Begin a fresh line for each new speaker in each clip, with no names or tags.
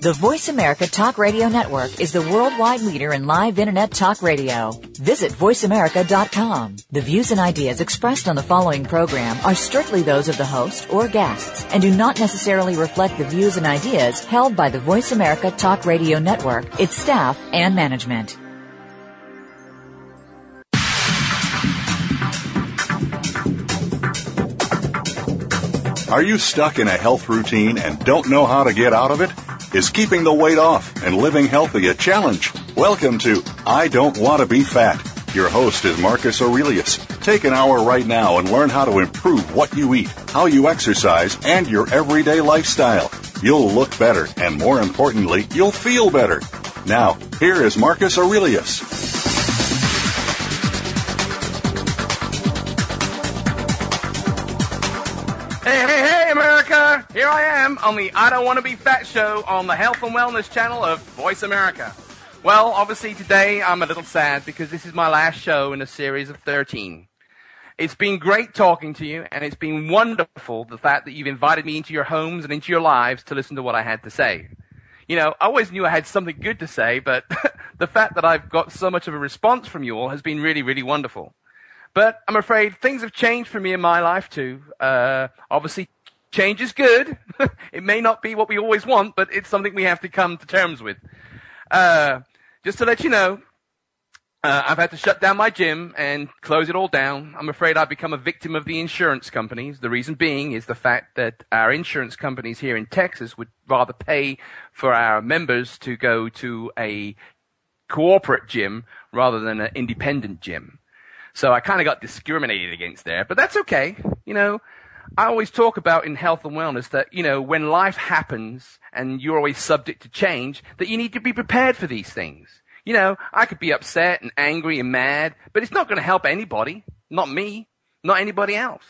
The Voice America Talk Radio Network is the worldwide leader in live Internet talk radio. Visit voiceamerica.com. The views and ideas expressed on the following program are strictly those of the host or guests and do not necessarily reflect the views and ideas held by the Voice America Talk Radio Network, its staff, and management.
Are you stuck in a health routine and don't know how to get out of it? Is keeping the weight off and living healthy a challenge? Welcome to I Don't Want to Be Fat. Your host is Marcus Aurelius. Take an hour right now and learn how to improve what you eat, how you exercise, and your everyday lifestyle. You'll look better, and more importantly, you'll feel better. Now, here is Marcus Aurelius.
Am on the I Don't Want to Be Fat show on the Health and Wellness channel of Voice America. Well, obviously today I'm a little sad because this is my last show in a series of 13. It's been great talking to you, and it's been wonderful the fact that you've invited me into your homes and into your lives to listen to what I had to say. You know, I always knew I had something good to say, but the fact that I've got so much of a response from you all has been really, really wonderful. But I'm afraid things have changed for me in my life too. Uh, obviously, change is good. it may not be what we always want, but it's something we have to come to terms with. Uh, just to let you know, uh, I've had to shut down my gym and close it all down. I'm afraid I've become a victim of the insurance companies. The reason being is the fact that our insurance companies here in Texas would rather pay for our members to go to a corporate gym rather than an independent gym. So I kind of got discriminated against there, but that's okay. You know, I always talk about in health and wellness that, you know, when life happens and you're always subject to change, that you need to be prepared for these things. You know, I could be upset and angry and mad, but it's not going to help anybody. Not me. Not anybody else.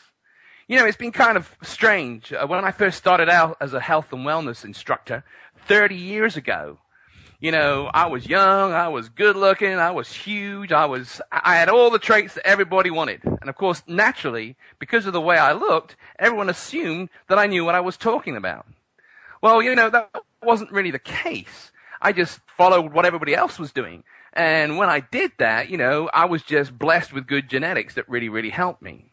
You know, it's been kind of strange. Uh, when I first started out as a health and wellness instructor 30 years ago, you know, I was young, I was good looking, I was huge, I was, I had all the traits that everybody wanted. And of course, naturally, because of the way I looked, everyone assumed that I knew what I was talking about. Well, you know, that wasn't really the case. I just followed what everybody else was doing. And when I did that, you know, I was just blessed with good genetics that really, really helped me.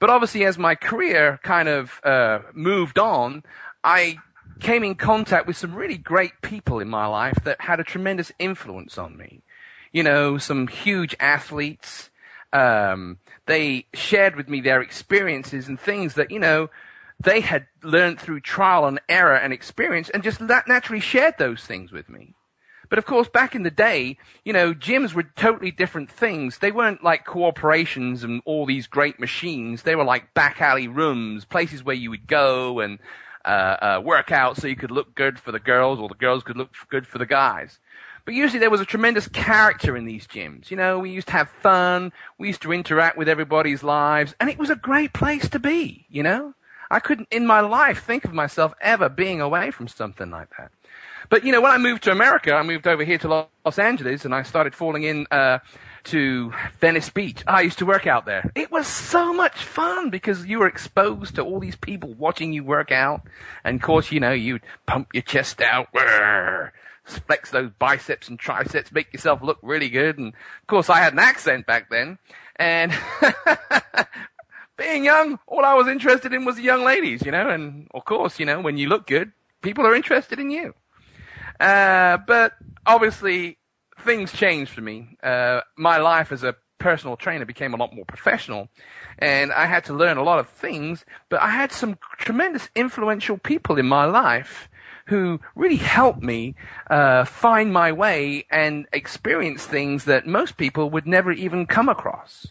But obviously, as my career kind of uh, moved on, I came in contact with some really great people in my life that had a tremendous influence on me. You know, some huge athletes. Um, they shared with me their experiences and things that, you know, they had learned through trial and error and experience and just naturally shared those things with me. But of course, back in the day, you know, gyms were totally different things. They weren't like corporations and all these great machines. They were like back alley rooms, places where you would go and uh, uh, work out so you could look good for the girls or the girls could look good for the guys. But usually there was a tremendous character in these gyms. You know, we used to have fun. We used to interact with everybody's lives and it was a great place to be, you know? I couldn't in my life think of myself ever being away from something like that. But you know, when I moved to America, I moved over here to Los Angeles and I started falling in, uh, to Venice Beach. I used to work out there. It was so much fun because you were exposed to all these people watching you work out. And of course, you know, you'd pump your chest out, flex those biceps and triceps, make yourself look really good. And of course, I had an accent back then. And being young, all I was interested in was the young ladies, you know, and of course, you know, when you look good, people are interested in you. Uh, but obviously, things changed for me. Uh, my life as a personal trainer became a lot more professional, and I had to learn a lot of things. But I had some tremendous influential people in my life who really helped me uh, find my way and experience things that most people would never even come across.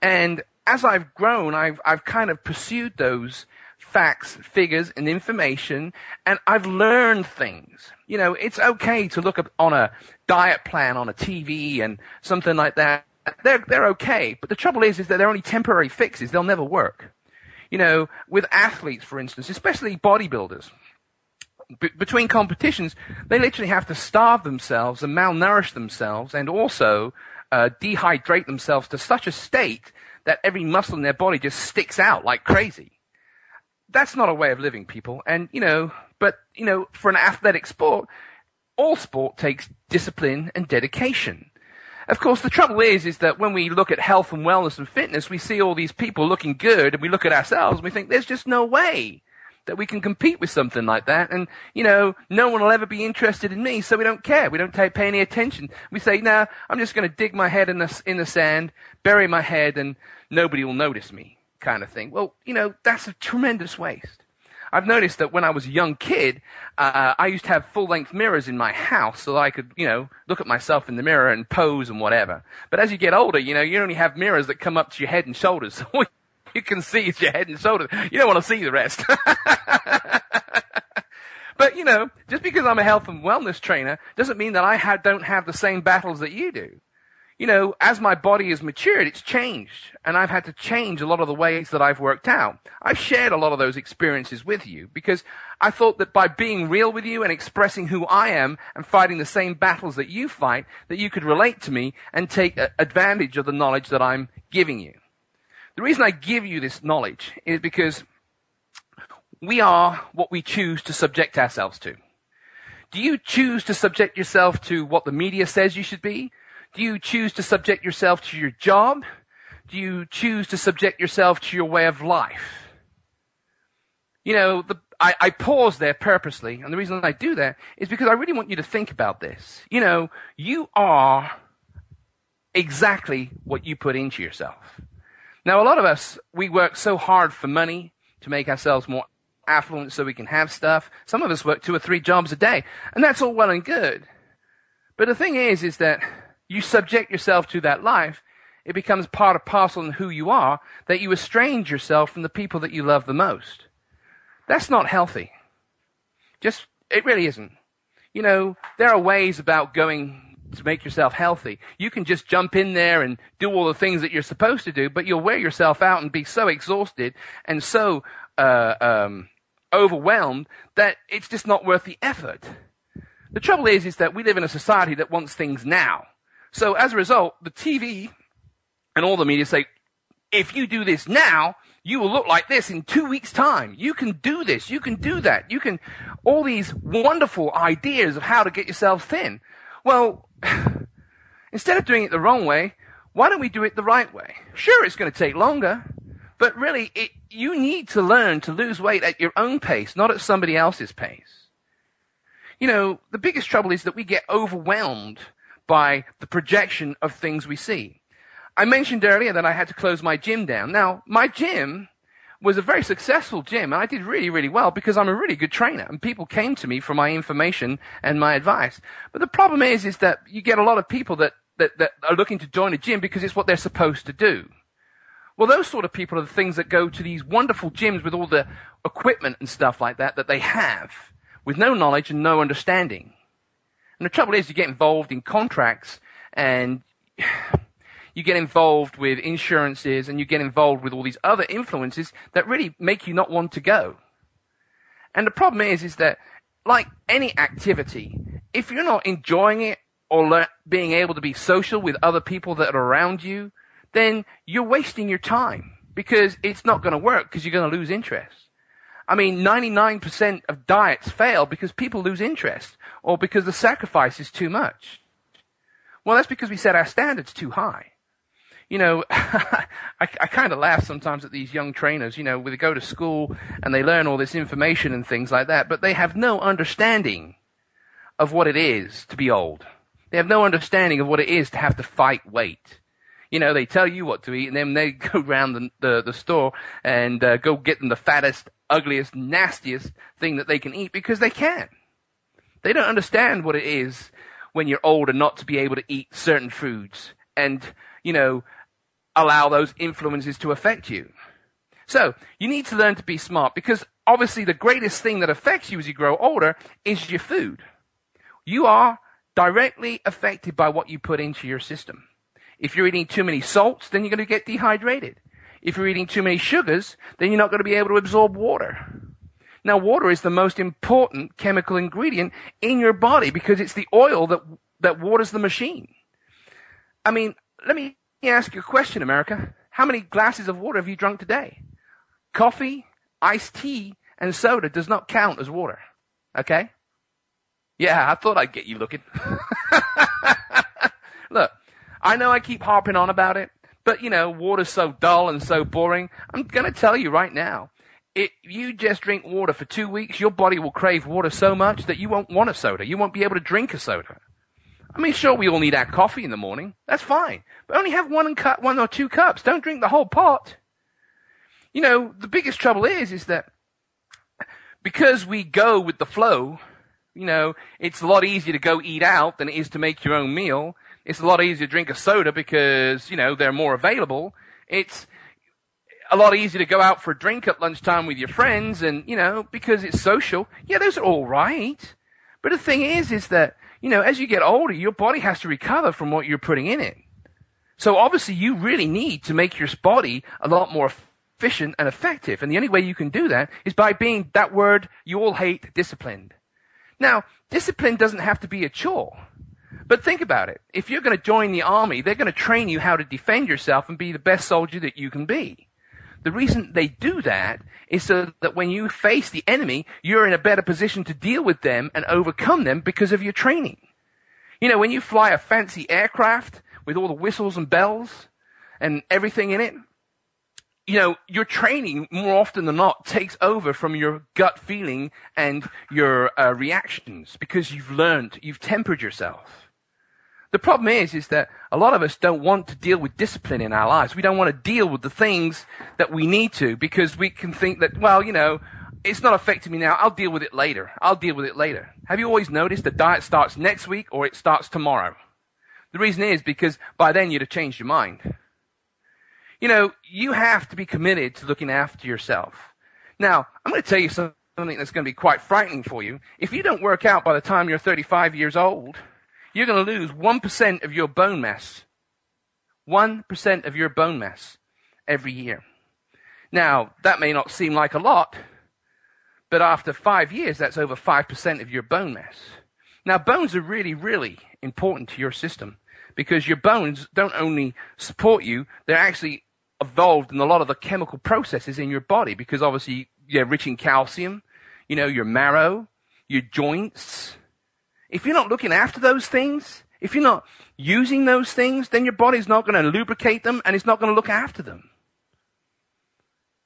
And as I've grown, I've I've kind of pursued those facts, figures, and information, and I've learned things. You know, it's okay to look up on a diet plan on a TV and something like that. They're, they're okay. But the trouble is, is that they're only temporary fixes. They'll never work. You know, with athletes, for instance, especially bodybuilders, B- between competitions, they literally have to starve themselves and malnourish themselves and also uh, dehydrate themselves to such a state that every muscle in their body just sticks out like crazy. That's not a way of living, people. And, you know, But, you know, for an athletic sport, all sport takes discipline and dedication. Of course, the trouble is, is that when we look at health and wellness and fitness, we see all these people looking good and we look at ourselves and we think there's just no way that we can compete with something like that. And, you know, no one will ever be interested in me, so we don't care. We don't pay any attention. We say, no, I'm just going to dig my head in the, in the sand, bury my head, and nobody will notice me, kind of thing. Well, you know, that's a tremendous waste. I've noticed that when I was a young kid, uh, I used to have full length mirrors in my house so I could, you know, look at myself in the mirror and pose and whatever. But as you get older, you know, you only have mirrors that come up to your head and shoulders. So you can see is your head and shoulders. You don't want to see the rest. but you know, just because I'm a health and wellness trainer doesn't mean that I ha- don't have the same battles that you do. You know, as my body has matured, it's changed, and I've had to change a lot of the ways that I've worked out. I've shared a lot of those experiences with you because I thought that by being real with you and expressing who I am and fighting the same battles that you fight, that you could relate to me and take advantage of the knowledge that I'm giving you. The reason I give you this knowledge is because we are what we choose to subject ourselves to. Do you choose to subject yourself to what the media says you should be? Do you choose to subject yourself to your job? Do you choose to subject yourself to your way of life? You know, the, I, I pause there purposely, and the reason I do that is because I really want you to think about this. You know, you are exactly what you put into yourself. Now, a lot of us, we work so hard for money to make ourselves more affluent so we can have stuff. Some of us work two or three jobs a day, and that's all well and good. But the thing is, is that you subject yourself to that life, it becomes part of parcel in who you are, that you estrange yourself from the people that you love the most. That's not healthy. Just, it really isn't. You know, there are ways about going to make yourself healthy. You can just jump in there and do all the things that you're supposed to do, but you'll wear yourself out and be so exhausted and so uh, um, overwhelmed that it's just not worth the effort. The trouble is, is that we live in a society that wants things now. So as a result, the TV and all the media say, if you do this now, you will look like this in two weeks time. You can do this. You can do that. You can, all these wonderful ideas of how to get yourself thin. Well, instead of doing it the wrong way, why don't we do it the right way? Sure, it's going to take longer, but really, it, you need to learn to lose weight at your own pace, not at somebody else's pace. You know, the biggest trouble is that we get overwhelmed by the projection of things we see. I mentioned earlier that I had to close my gym down. Now, my gym was a very successful gym, and I did really, really well because I'm a really good trainer, and people came to me for my information and my advice. But the problem is, is that you get a lot of people that, that, that are looking to join a gym because it's what they're supposed to do. Well, those sort of people are the things that go to these wonderful gyms with all the equipment and stuff like that that they have with no knowledge and no understanding. And the trouble is you get involved in contracts and you get involved with insurances and you get involved with all these other influences that really make you not want to go. And the problem is, is that like any activity, if you're not enjoying it or le- being able to be social with other people that are around you, then you're wasting your time because it's not going to work because you're going to lose interest. I mean, 99% of diets fail because people lose interest or because the sacrifice is too much. Well, that's because we set our standards too high you know, I, I kind of laugh sometimes at these young trainers, you know, where they go to school and they learn all this information and things like that, but they have no understanding of what it is to be old. They have no understanding of what it is to have to fight weight. You know, they tell you what to eat and then they go around the, the, the store and uh, go get them the fattest, ugliest, nastiest thing that they can eat because they can. They don't understand what it is when you're older not to be able to eat certain foods and, you know, allow those influences to affect you. So, you need to learn to be smart because obviously the greatest thing that affects you as you grow older is your food. You are directly affected by what you put into your system. If you're eating too many salts, then you're going to get dehydrated. If you're eating too many sugars, then you're not going to be able to absorb water. Now, water is the most important chemical ingredient in your body because it's the oil that, that waters the machine. I mean, let me ask you a question, America. How many glasses of water have you drunk today? Coffee, iced tea, and soda does not count as water. Okay? Yeah, I thought I'd get you looking. Look, I know I keep harping on about it, but you know, water's so dull and so boring. I'm gonna tell you right now, if you just drink water for two weeks, your body will crave water so much that you won't want a soda. You won't be able to drink a soda. I mean, sure, we all need our coffee in the morning. That's fine. But only have one, cu- one or two cups. Don't drink the whole pot. You know, the biggest trouble is, is that because we go with the flow, you know, it's a lot easier to go eat out than it is to make your own meal. It's a lot easier to drink a soda because, you know, they're more available. It's a lot easier to go out for a drink at lunchtime with your friends and, you know, because it's social. Yeah, those are all right. But the thing is, is that you know, as you get older, your body has to recover from what you're putting in it. So obviously you really need to make your body a lot more efficient and effective. And the only way you can do that is by being that word you all hate, disciplined. Now, discipline doesn't have to be a chore. But think about it. If you're going to join the army, they're going to train you how to defend yourself and be the best soldier that you can be. The reason they do that is so that when you face the enemy, you're in a better position to deal with them and overcome them because of your training. You know, when you fly a fancy aircraft with all the whistles and bells and everything in it, you know, your training more often than not takes over from your gut feeling and your uh, reactions because you've learned, you've tempered yourself. The problem is, is that a lot of us don't want to deal with discipline in our lives. We don't want to deal with the things that we need to because we can think that, well, you know, it's not affecting me now. I'll deal with it later. I'll deal with it later. Have you always noticed the diet starts next week or it starts tomorrow? The reason is because by then you'd have changed your mind. You know, you have to be committed to looking after yourself. Now, I'm going to tell you something that's going to be quite frightening for you. If you don't work out by the time you're 35 years old, you're going to lose 1% of your bone mass. 1% of your bone mass every year. Now, that may not seem like a lot, but after five years, that's over 5% of your bone mass. Now, bones are really, really important to your system because your bones don't only support you, they're actually involved in a lot of the chemical processes in your body because obviously you're rich in calcium, you know, your marrow, your joints, if you're not looking after those things, if you're not using those things, then your body's not going to lubricate them and it's not going to look after them.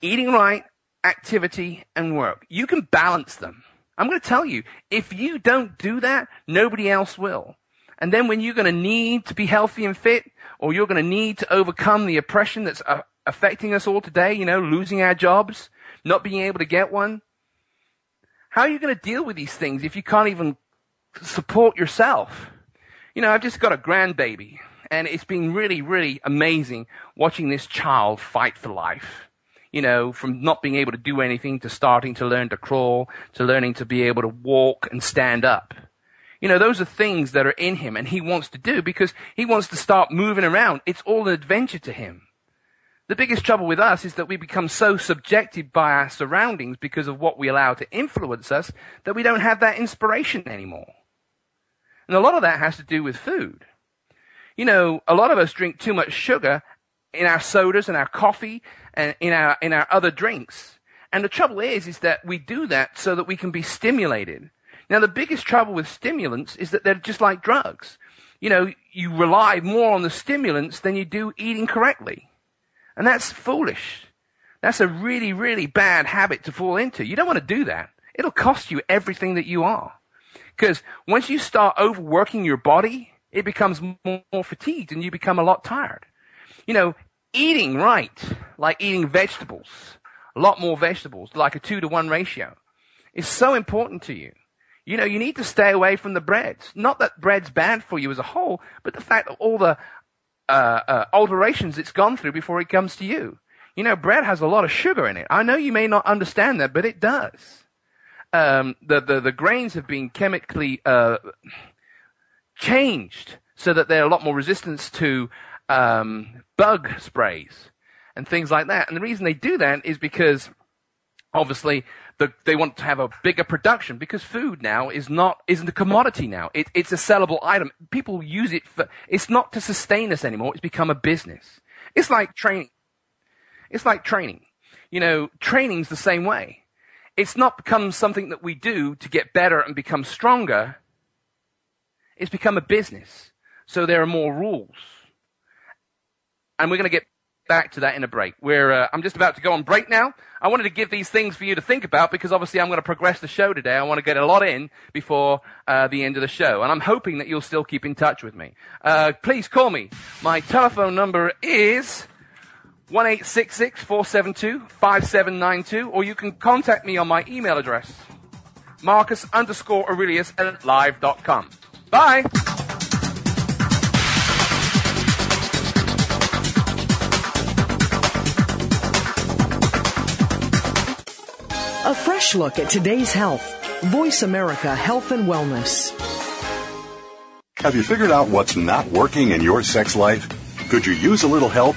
Eating right, activity, and work. You can balance them. I'm going to tell you, if you don't do that, nobody else will. And then when you're going to need to be healthy and fit, or you're going to need to overcome the oppression that's uh, affecting us all today, you know, losing our jobs, not being able to get one, how are you going to deal with these things if you can't even support yourself. You know, I've just got a grandbaby, and it's been really, really amazing watching this child fight for life. You know, from not being able to do anything to starting to learn to crawl to learning to be able to walk and stand up. You know, those are things that are in him and he wants to do because he wants to start moving around. It's all an adventure to him. The biggest trouble with us is that we become so subjected by our surroundings because of what we allow to influence us that we don't have that inspiration anymore. And a lot of that has to do with food. You know, a lot of us drink too much sugar in our sodas and our coffee and in our, in our other drinks. And the trouble is, is that we do that so that we can be stimulated. Now, the biggest trouble with stimulants is that they're just like drugs. You know, you rely more on the stimulants than you do eating correctly. And that's foolish. That's a really, really bad habit to fall into. You don't want to do that. It'll cost you everything that you are. Because once you start overworking your body, it becomes more, more fatigued and you become a lot tired. You know, eating right, like eating vegetables, a lot more vegetables, like a two to one ratio, is so important to you. You know, you need to stay away from the breads. Not that bread's bad for you as a whole, but the fact that all the uh, uh, alterations it's gone through before it comes to you. You know, bread has a lot of sugar in it. I know you may not understand that, but it does um, the, the, the grains have been chemically uh, changed so that they're a lot more resistant to um, bug sprays and things like that. And the reason they do that is because obviously the, they want to have a bigger production because food now is not isn't a commodity now. It, it's a sellable item. People use it for. It's not to sustain us anymore. It's become a business. It's like training. It's like training. You know, training's the same way it's not become something that we do to get better and become stronger. It's become a business. So there are more rules. And we're going to get back to that in a break. We're, uh, I'm just about to go on break now. I wanted to give these things for you to think about because obviously I'm going to progress the show today. I want to get a lot in before uh, the end of the show. And I'm hoping that you'll still keep in touch with me. Uh, please call me. My telephone number is one eight six six four seven two five seven nine two, or you can contact me on my email address, Marcus underscore Aurelius at live.com. Bye!
A fresh look at today's health. Voice America Health and Wellness.
Have you figured out what's not working in your sex life? Could you use a little help?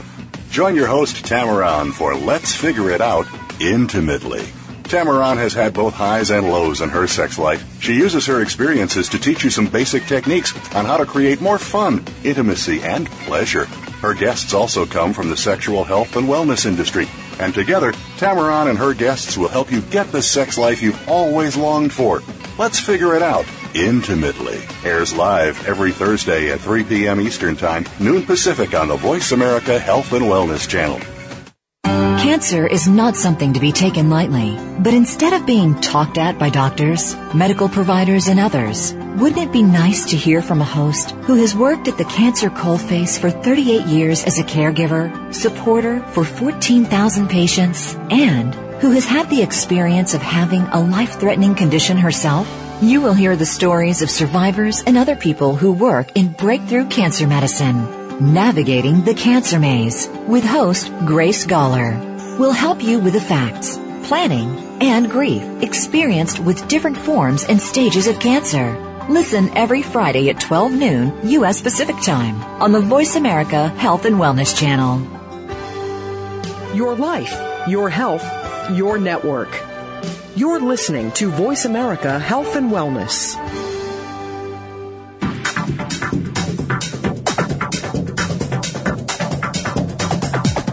Join your host, Tamaran, for Let's Figure It Out Intimately. Tamaran has had both highs and lows in her sex life. She uses her experiences to teach you some basic techniques on how to create more fun, intimacy, and pleasure. Her guests also come from the sexual health and wellness industry. And together, Tamaran and her guests will help you get the sex life you've always longed for. Let's figure it out intimately. Airs live every Thursday at 3 p.m. Eastern Time, noon Pacific on the Voice America Health and Wellness Channel.
Cancer is not something to be taken lightly, but instead of being talked at by doctors, medical providers, and others, wouldn't it be nice to hear from a host who has worked at the cancer coalface for 38 years as a caregiver, supporter for 14,000 patients, and who has had the experience of having a life-threatening condition herself? You will hear the stories of survivors and other people who work in breakthrough cancer medicine. Navigating the Cancer Maze with host Grace Gawler will help you with the facts, planning, and grief experienced with different forms and stages of cancer. Listen every Friday at 12 noon U.S. Pacific Time on the Voice America Health and Wellness Channel.
Your life, your health, your network. You're listening to Voice America Health and Wellness.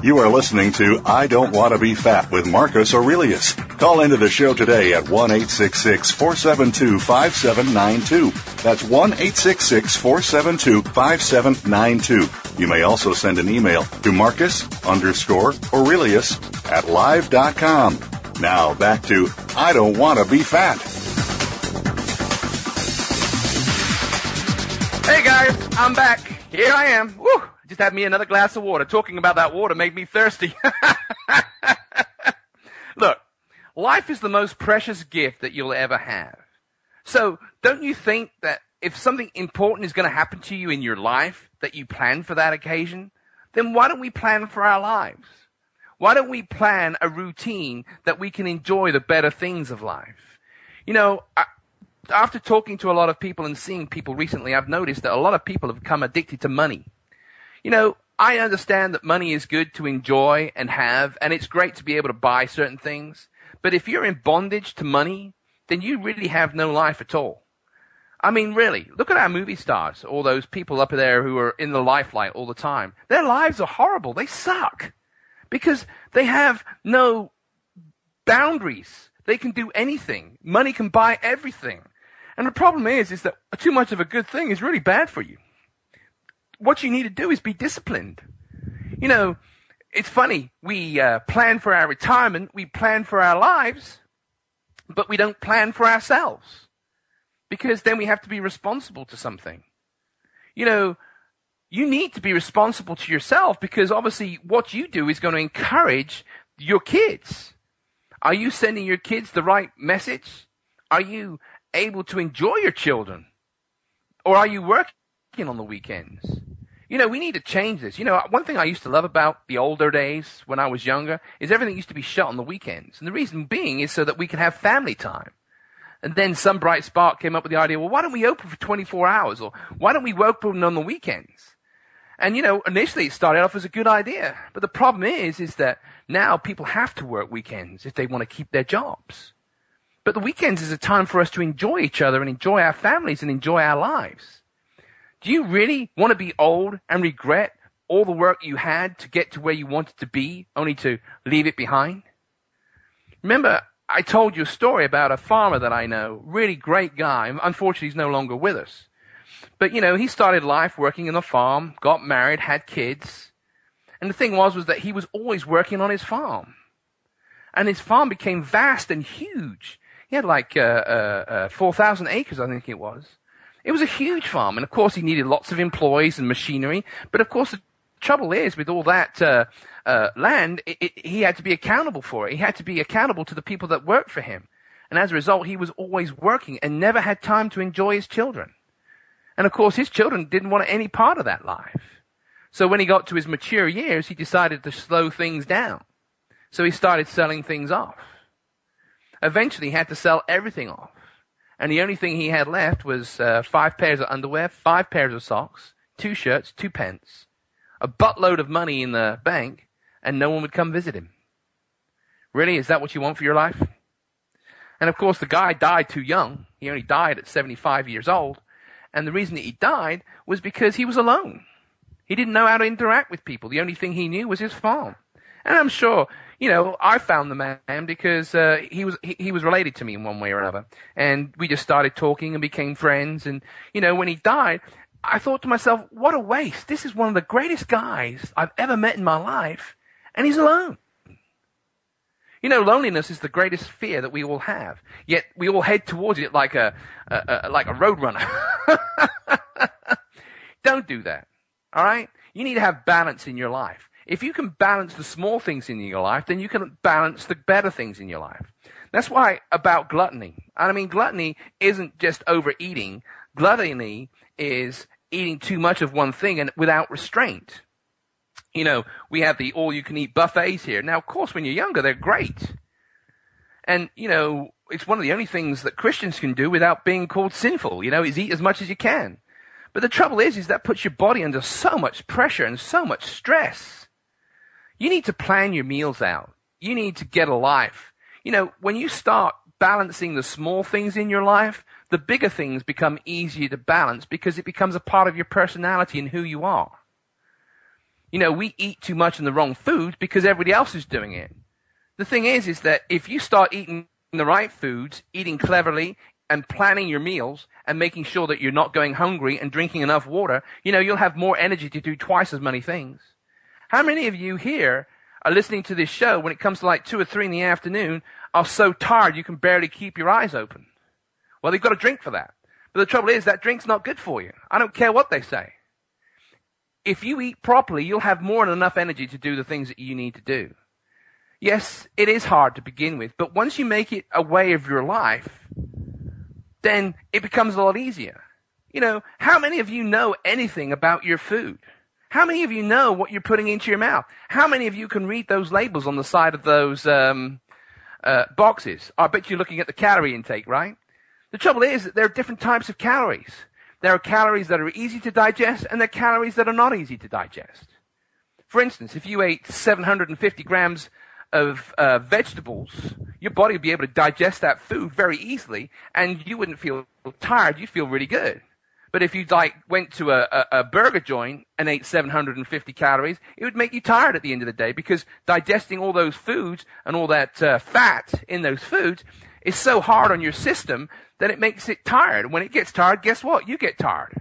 You are listening to I Don't Want to Be Fat with Marcus Aurelius. Call into the show today at 1 472 5792. That's 1 472 5792. You may also send an email to Marcus underscore Aurelius at live.com. Now back to I Don't Want to Be Fat.
Hey guys, I'm back. Here I am. Woo! Just had me another glass of water. Talking about that water made me thirsty. Look, life is the most precious gift that you'll ever have. So don't you think that if something important is going to happen to you in your life, that you plan for that occasion? Then why don't we plan for our lives? Why don't we plan a routine that we can enjoy the better things of life? You know, I, after talking to a lot of people and seeing people recently, I've noticed that a lot of people have become addicted to money. You know, I understand that money is good to enjoy and have, and it's great to be able to buy certain things. But if you're in bondage to money, then you really have no life at all. I mean, really, look at our movie stars, all those people up there who are in the limelight all the time. Their lives are horrible. They suck because they have no boundaries. They can do anything. Money can buy everything. And the problem is, is that too much of a good thing is really bad for you what you need to do is be disciplined. You know, it's funny. We uh, plan for our retirement, we plan for our lives, but we don't plan for ourselves because then we have to be responsible to something. You know, you need to be responsible to yourself because obviously what you do is going to encourage your kids. Are you sending your kids the right message? Are you able to enjoy your children? Or are you working on the weekends? You know, we need to change this. You know, one thing I used to love about the older days when I was younger is everything used to be shut on the weekends. And the reason being is so that we could have family time. And then some bright spark came up with the idea, well, why don't we open for 24 hours? Or why don't we open on the weekends? And you know, initially it started off as a good idea. But the problem is, is that now people have to work weekends if they want to keep their jobs. But the weekends is a time for us to enjoy each other and enjoy our families and enjoy our lives. Do you really want to be old and regret all the work you had to get to where you wanted to be, only to leave it behind? Remember, I told you a story about a farmer that I know, really great guy. Unfortunately, he's no longer with us. But you know, he started life working in the farm, got married, had kids. And the thing was, was that he was always working on his farm. And his farm became vast and huge. He had like, uh, uh, uh 4,000 acres, I think it was. It was a huge farm. And of course, he needed lots of employees and machinery. But of course, the trouble is with all that, uh, uh, land, it, it, he had to be accountable for it. He had to be accountable to the people that worked for him. And as a result, he was always working and never had time to enjoy his children. And of course, his children didn't want any part of that life. So when he got to his mature years, he decided to slow things down. So he started selling things off. Eventually, he had to sell everything off. And the only thing he had left was uh, five pairs of underwear, five pairs of socks, two shirts, two pence, a buttload of money in the bank, and no one would come visit him. Really? Is that what you want for your life? And of course, the guy died too young. He only died at 75 years old. And the reason that he died was because he was alone. He didn't know how to interact with people. The only thing he knew was his farm. And I'm sure, you know, I found the man because uh, he was he, he was related to me in one way or another, and we just started talking and became friends. And you know, when he died, I thought to myself, what a waste! This is one of the greatest guys I've ever met in my life, and he's alone. You know, loneliness is the greatest fear that we all have. Yet we all head towards it like a, a, a like a roadrunner. Don't do that. All right? You need to have balance in your life. If you can balance the small things in your life, then you can balance the better things in your life. That's why about gluttony. I mean, gluttony isn't just overeating. Gluttony is eating too much of one thing and without restraint you know, we have the all you can eat buffets here. Now, of course, when you're younger, they're great. And, you know, it's one of the only things that Christians can do without being called sinful, you know, is eat as much as you can. But the trouble is, is that puts your body under so much pressure and so much stress. You need to plan your meals out. You need to get a life. You know, when you start balancing the small things in your life, the bigger things become easier to balance because it becomes a part of your personality and who you are. You know, we eat too much in the wrong foods because everybody else is doing it. The thing is, is that if you start eating the right foods, eating cleverly, and planning your meals and making sure that you're not going hungry and drinking enough water, you know, you'll have more energy to do twice as many things. How many of you here are listening to this show when it comes to like two or three in the afternoon are so tired you can barely keep your eyes open? Well, they've got a drink for that. But the trouble is that drink's not good for you. I don't care what they say if you eat properly, you'll have more than enough energy to do the things that you need to do. Yes, it is hard to begin with, but once you make it a way of your life, then it becomes a lot easier. You know, how many of you know anything about your food? How many of you know what you're putting into your mouth? How many of you can read those labels on the side of those um, uh, boxes? I bet you're looking at the calorie intake, right? The trouble is that there are different types of calories. There are calories that are easy to digest and there are calories that are not easy to digest. For instance, if you ate 750 grams of uh, vegetables, your body would be able to digest that food very easily and you wouldn't feel tired. You'd feel really good. But if you like went to a, a, a, burger joint and ate 750 calories, it would make you tired at the end of the day because digesting all those foods and all that uh, fat in those foods is so hard on your system that it makes it tired. When it gets tired, guess what? You get tired.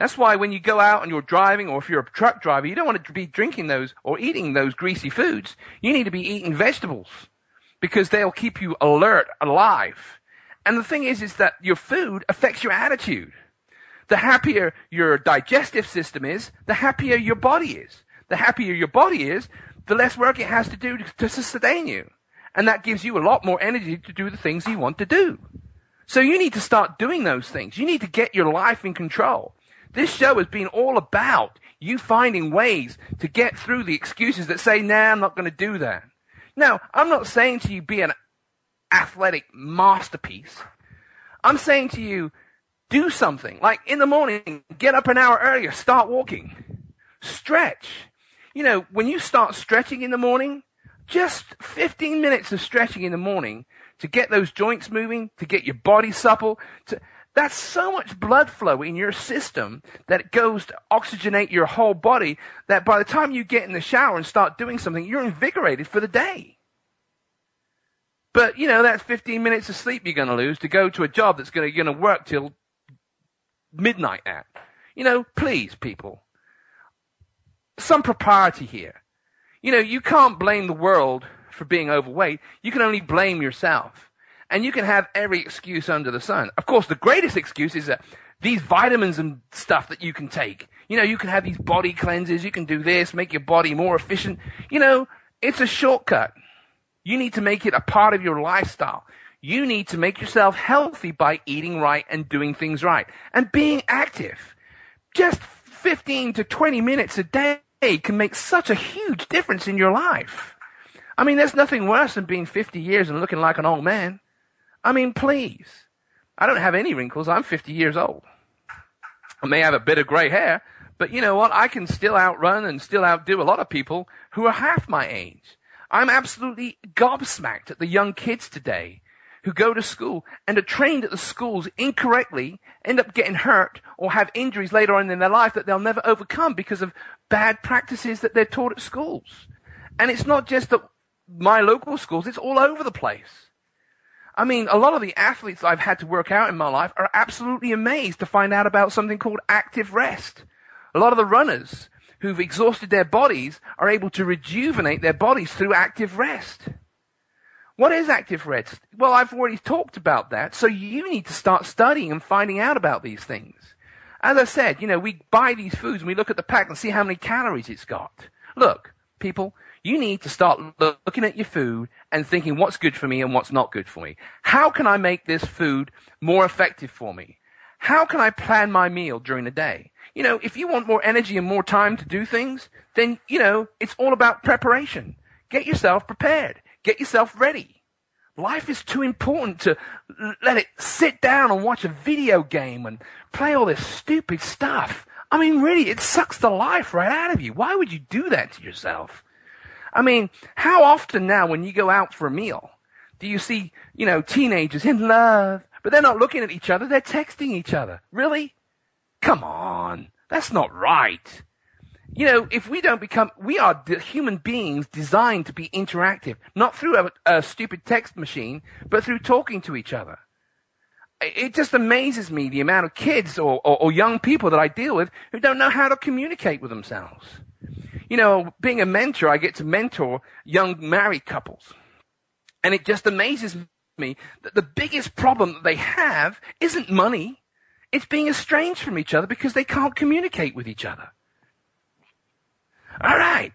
That's why when you go out and you're driving, or if you're a truck driver, you don't want to be drinking those or eating those greasy foods. You need to be eating vegetables because they'll keep you alert, alive. And the thing is, is that your food affects your attitude. The happier your digestive system is, the happier your body is. The happier your body is, the less work it has to do to, to sustain you. And that gives you a lot more energy to do the things you want to do. So you need to start doing those things. You need to get your life in control. This show has been all about you finding ways to get through the excuses that say, nah, I'm not going to do that. Now, I'm not saying to you be an athletic masterpiece. I'm saying to you, do something. Like in the morning, get up an hour earlier, start walking. Stretch. You know, when you start stretching in the morning, just 15 minutes of stretching in the morning to get those joints moving, to get your body supple. To, that's so much blood flow in your system that it goes to oxygenate your whole body that by the time you get in the shower and start doing something, you're invigorated for the day. But, you know, that's 15 minutes of sleep you're going to lose to go to a job that's going to work till midnight at. You know, please, people. Some propriety here. You know, you can't blame the world for being overweight. You can only blame yourself. And you can have every excuse under the sun. Of course, the greatest excuse is that these vitamins and stuff that you can take. You know, you can have these body cleanses, you can do this, make your body more efficient. You know, it's a shortcut. You need to make it a part of your lifestyle. You need to make yourself healthy by eating right and doing things right and being active. Just 15 to 20 minutes a day can make such a huge difference in your life. I mean, there's nothing worse than being 50 years and looking like an old man. I mean, please. I don't have any wrinkles. I'm 50 years old. I may have a bit of gray hair, but you know what? I can still outrun and still outdo a lot of people who are half my age. I'm absolutely gobsmacked at the young kids today who go to school and are trained at the schools incorrectly, end up getting hurt or have injuries later on in their life that they'll never overcome because of bad practices that they're taught at schools. And it's not just at my local schools, it's all over the place. I mean, a lot of the athletes I've had to work out in my life are absolutely amazed to find out about something called active rest. A lot of the runners who've exhausted their bodies are able to rejuvenate their bodies through active rest. What is active rest? Well, I've already talked about that, so you need to start studying and finding out about these things. As I said, you know, we buy these foods and we look at the pack and see how many calories it's got. Look, people, you need to start looking at your food and thinking what's good for me and what's not good for me. How can I make this food more effective for me? How can I plan my meal during the day? You know, if you want more energy and more time to do things, then, you know, it's all about preparation. Get yourself prepared. Get yourself ready. Life is too important to let it sit down and watch a video game and play all this stupid stuff. I mean, really, it sucks the life right out of you. Why would you do that to yourself? I mean, how often now when you go out for a meal do you see, you know, teenagers in love, but they're not looking at each other, they're texting each other? Really? Come on. That's not right you know, if we don't become, we are human beings designed to be interactive, not through a, a, stupid text machine, but through talking to each other. It just amazes me the amount of kids or, or, or young people that I deal with who don't know how to communicate with themselves. You know, being a mentor, I get to mentor young married couples. And it just amazes me that the biggest problem that they have isn't money. It's being estranged from each other because they can't communicate with each other. All right.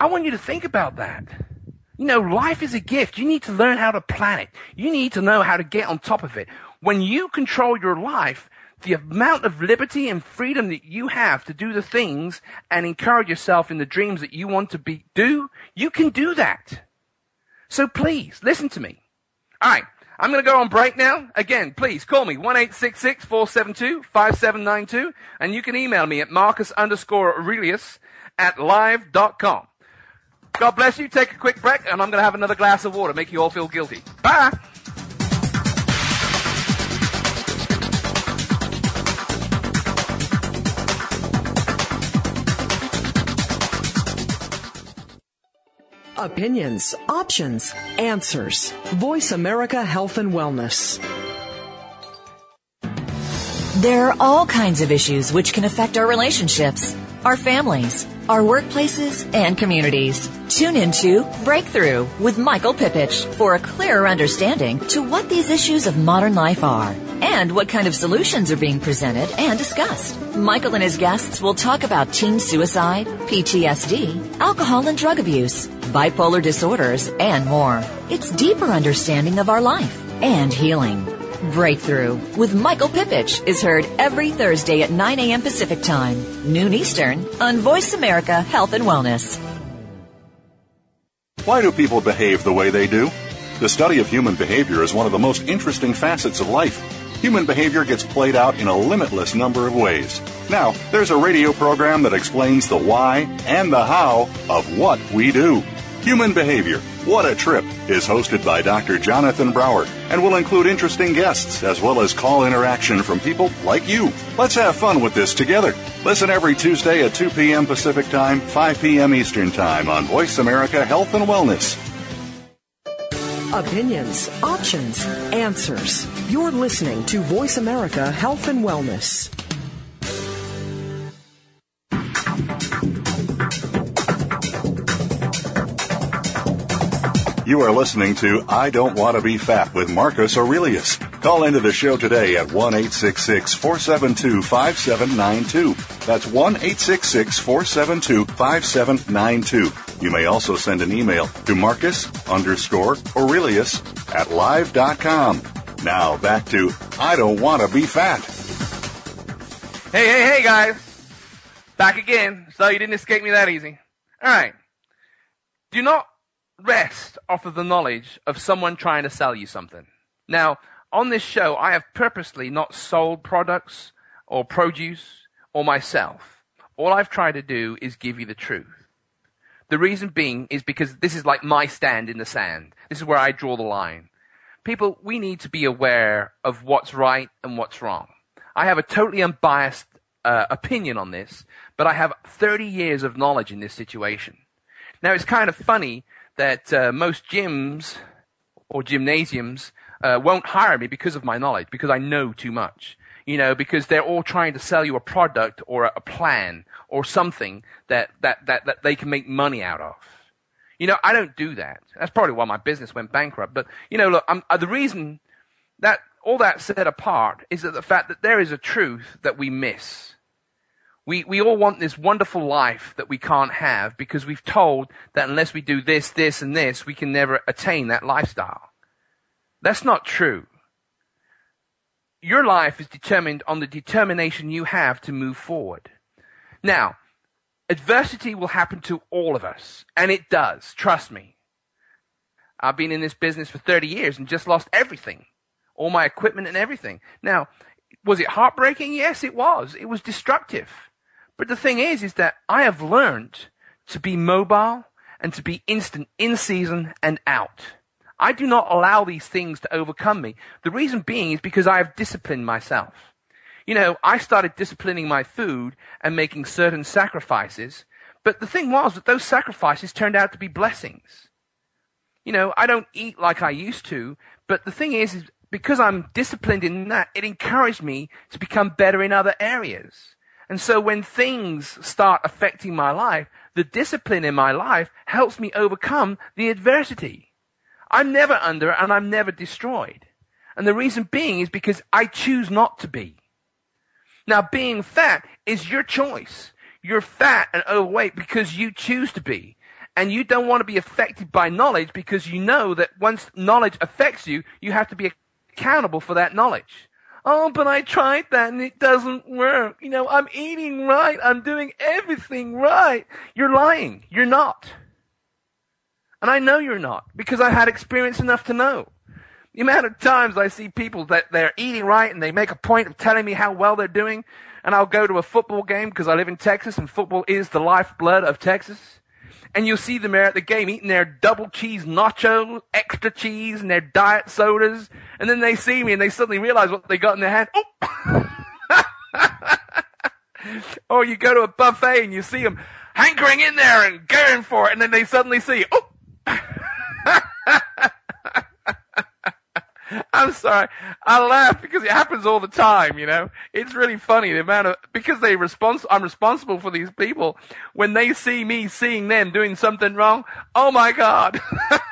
I want you to think about that. You know, life is a gift. You need to learn how to plan it. You need to know how to get on top of it. When you control your life, the amount of liberty and freedom that you have to do the things and encourage yourself in the dreams that you want to be, do, you can do that. So please, listen to me. Alright, I'm gonna go on break now. Again, please call me, 1-866-472-5792, and you can email me at Marcus underscore Aurelius at live.com. God bless you. Take a quick break, and I'm going to have another glass of water, make you all feel guilty. Bye.
Opinions, options, answers. Voice America Health and Wellness.
There are all kinds of issues which can affect our relationships, our families, our workplaces, and communities. Tune into Breakthrough with Michael Pipich for a clearer understanding to what these issues of modern life are and what kind of solutions are being presented and discussed. Michael and his guests will talk about teen suicide, PTSD, alcohol and drug abuse, bipolar disorders, and more. It's deeper understanding of our life and healing. Breakthrough with Michael Pipich is heard every Thursday at 9 a.m. Pacific Time, noon Eastern, on Voice America Health and Wellness.
Why do people behave the way they do? The study of human behavior is one of the most interesting facets of life. Human behavior gets played out in a limitless number of ways. Now, there's a radio program that explains the why and the how of what we do. Human Behavior What a Trip is hosted by Dr. Jonathan Brower and will include interesting guests as well as call interaction from people like you. Let's have fun with this together. Listen every Tuesday at 2 p.m. Pacific Time, 5 p.m. Eastern Time on Voice America Health and Wellness.
Opinions, options, answers. You're listening to Voice America Health and Wellness.
You are listening to I Don't Want to Be Fat with Marcus Aurelius. Call into the show today at 1 472 5792. That's 1 472 5792. You may also send an email to Marcus underscore Aurelius at live.com. Now back to I Don't Want to Be Fat.
Hey, hey, hey, guys. Back again. So you didn't escape me that easy. All right. Do not rest off of the knowledge of someone trying to sell you something. Now, on this show, I have purposely not sold products or produce or myself. All I've tried to do is give you the truth. The reason being is because this is like my stand in the sand. This is where I draw the line. People, we need to be aware of what's right and what's wrong. I have a totally unbiased uh, opinion on this, but I have 30 years of knowledge in this situation. Now, it's kind of funny that uh, most gyms or gymnasiums uh, won't hire me because of my knowledge, because I know too much. You know, because they're all trying to sell you a product or a, a plan or something that, that, that, that they can make money out of. You know, I don't do that. That's probably why my business went bankrupt. But, you know, look, I'm, uh, the reason that all that set apart is that the fact that there is a truth that we miss. We, we all want this wonderful life that we can't have because we've told that unless we do this, this, and this, we can never attain that lifestyle. That's not true. Your life is determined on the determination you have to move forward. Now, adversity will happen to all of us, and it does, trust me. I've been in this business for 30 years and just lost everything, all my equipment and everything. Now, was it heartbreaking? Yes, it was. It was destructive. But the thing is, is that I have learned to be mobile and to be instant in season and out. I do not allow these things to overcome me. The reason being is because I have disciplined myself. You know, I started disciplining my food and making certain sacrifices, but the thing was that those sacrifices turned out to be blessings. You know, I don't eat like I used to, but the thing is, is because I'm disciplined in that, it encouraged me to become better in other areas. And so when things start affecting my life, the discipline in my life helps me overcome the adversity. I'm never under and I'm never destroyed. And the reason being is because I choose not to be. Now, being fat is your choice. You're fat and overweight because you choose to be. And you don't want to be affected by knowledge because you know that once knowledge affects you, you have to be accountable for that knowledge. Oh, but I tried that and it doesn't work. You know, I'm eating right. I'm doing everything right. You're lying. You're not. And I know you're not because I had experience enough to know. The amount of times I see people that they're eating right and they make a point of telling me how well they're doing, and I'll go to a football game because I live in Texas and football is the lifeblood of Texas. And you'll see them there at the game eating their double cheese nachos, extra cheese, and their diet sodas. And then they see me and they suddenly realize what they got in their hand. Oh! or you go to a buffet and you see them hankering in there and going for it, and then they suddenly see, oh! I'm sorry. I laugh because it happens all the time, you know. It's really funny the amount of, because they respons- I'm responsible for these people. When they see me seeing them doing something wrong, oh my God.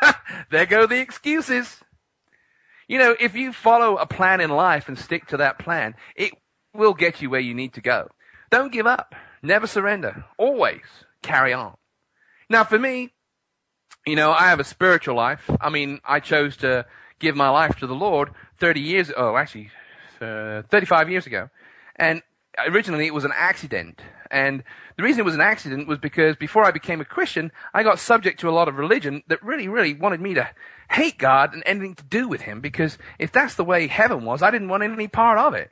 there go the excuses. You know, if you follow a plan in life and stick to that plan, it will get you where you need to go. Don't give up. Never surrender. Always carry on. Now for me, you know, I have a spiritual life. I mean, I chose to give my life to the Lord 30 years, oh, actually, uh, 35 years ago. And originally it was an accident. And the reason it was an accident was because before I became a Christian, I got subject to a lot of religion that really, really wanted me to hate God and anything to do with Him because if that's the way heaven was, I didn't want any part of it.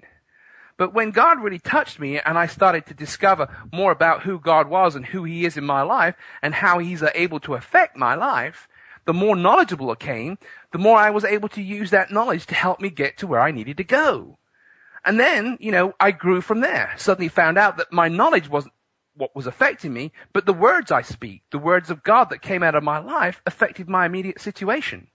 But when God really touched me and I started to discover more about who God was and who He is in my life and how He's able to affect my life, the more knowledgeable I came, the more I was able to use that knowledge to help me get to where I needed to go. And then, you know, I grew from there. Suddenly found out that my knowledge wasn't what was affecting me, but the words I speak, the words of God that came out of my life affected my immediate situation.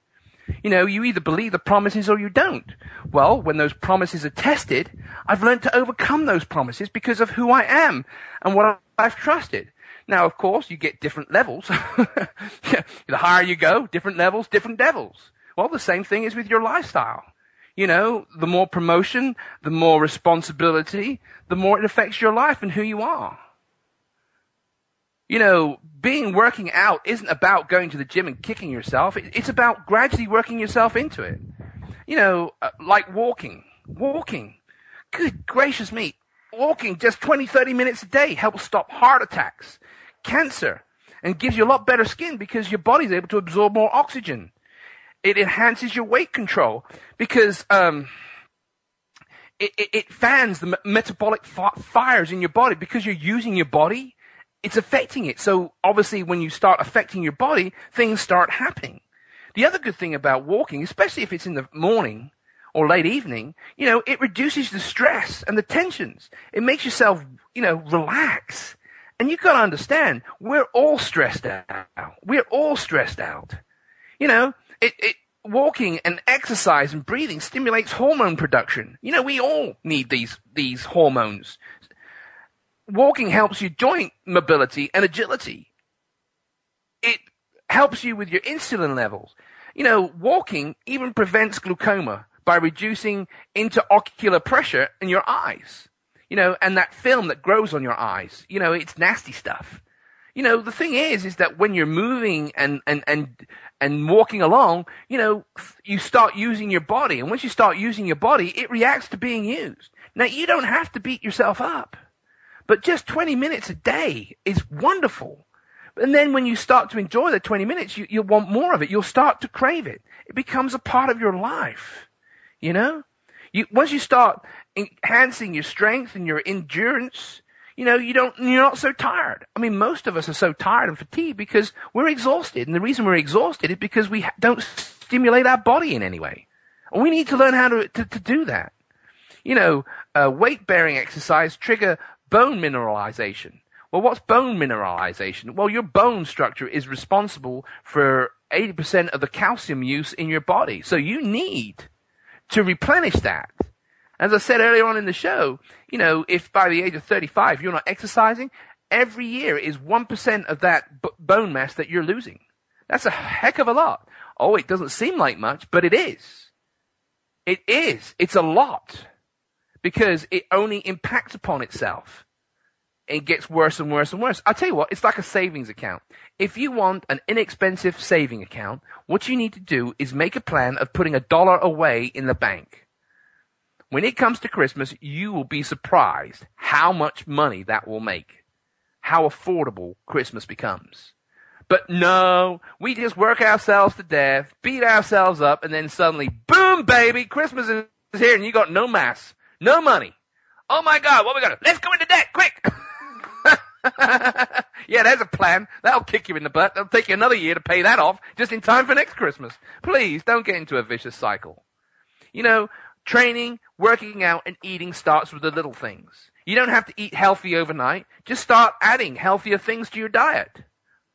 You know, you either believe the promises or you don't. Well, when those promises are tested, I've learned to overcome those promises because of who I am and what I've trusted. Now, of course, you get different levels. the higher you go, different levels, different devils. Well, the same thing is with your lifestyle. You know, the more promotion, the more responsibility, the more it affects your life and who you are. You know, being working out isn't about going to the gym and kicking yourself. It's about gradually working yourself into it. You know, uh, like walking. Walking. Good gracious me. Walking just 20, 30 minutes a day helps stop heart attacks, cancer, and gives you a lot better skin because your body's able to absorb more oxygen. It enhances your weight control because um, it, it, it, fans the metabolic fires in your body because you're using your body. It's affecting it. So obviously, when you start affecting your body, things start happening. The other good thing about walking, especially if it's in the morning or late evening, you know, it reduces the stress and the tensions. It makes yourself, you know, relax. And you've got to understand, we're all stressed out. We're all stressed out. You know, it, it, walking and exercise and breathing stimulates hormone production. You know, we all need these, these hormones. Walking helps your joint mobility and agility. It helps you with your insulin levels. You know, walking even prevents glaucoma by reducing interocular pressure in your eyes. You know, and that film that grows on your eyes. You know, it's nasty stuff. You know, the thing is, is that when you're moving and, and, and, and walking along, you know, you start using your body. And once you start using your body, it reacts to being used. Now, you don't have to beat yourself up, but just 20 minutes a day is wonderful. And then when you start to enjoy the 20 minutes, you, you'll want more of it. You'll start to crave it. It becomes a part of your life. You know? You, once you start enhancing your strength and your endurance, you know, you don't, you're not so tired. I mean, most of us are so tired and fatigued because we're exhausted. And the reason we're exhausted is because we don't stimulate our body in any way. And we need to learn how to, to, to do that. You know, uh, weight bearing exercise trigger bone mineralization. Well, what's bone mineralization? Well, your bone structure is responsible for 80% of the calcium use in your body. So you need to replenish that. As I said earlier on in the show, you know, if by the age of 35 you're not exercising, every year is 1% of that b- bone mass that you're losing. That's a heck of a lot. Oh, it doesn't seem like much, but it is. It is. It's a lot. Because it only impacts upon itself. It gets worse and worse and worse. I'll tell you what, it's like a savings account. If you want an inexpensive saving account, what you need to do is make a plan of putting a dollar away in the bank. When it comes to Christmas, you will be surprised how much money that will make. How affordable Christmas becomes. But no, we just work ourselves to death, beat ourselves up, and then suddenly, boom, baby, Christmas is here and you got no mass, no money. Oh my God, what we got? Let's go into debt, quick! yeah, there's a plan. That'll kick you in the butt. It'll take you another year to pay that off just in time for next Christmas. Please don't get into a vicious cycle. You know, Training, working out, and eating starts with the little things. You don't have to eat healthy overnight. Just start adding healthier things to your diet,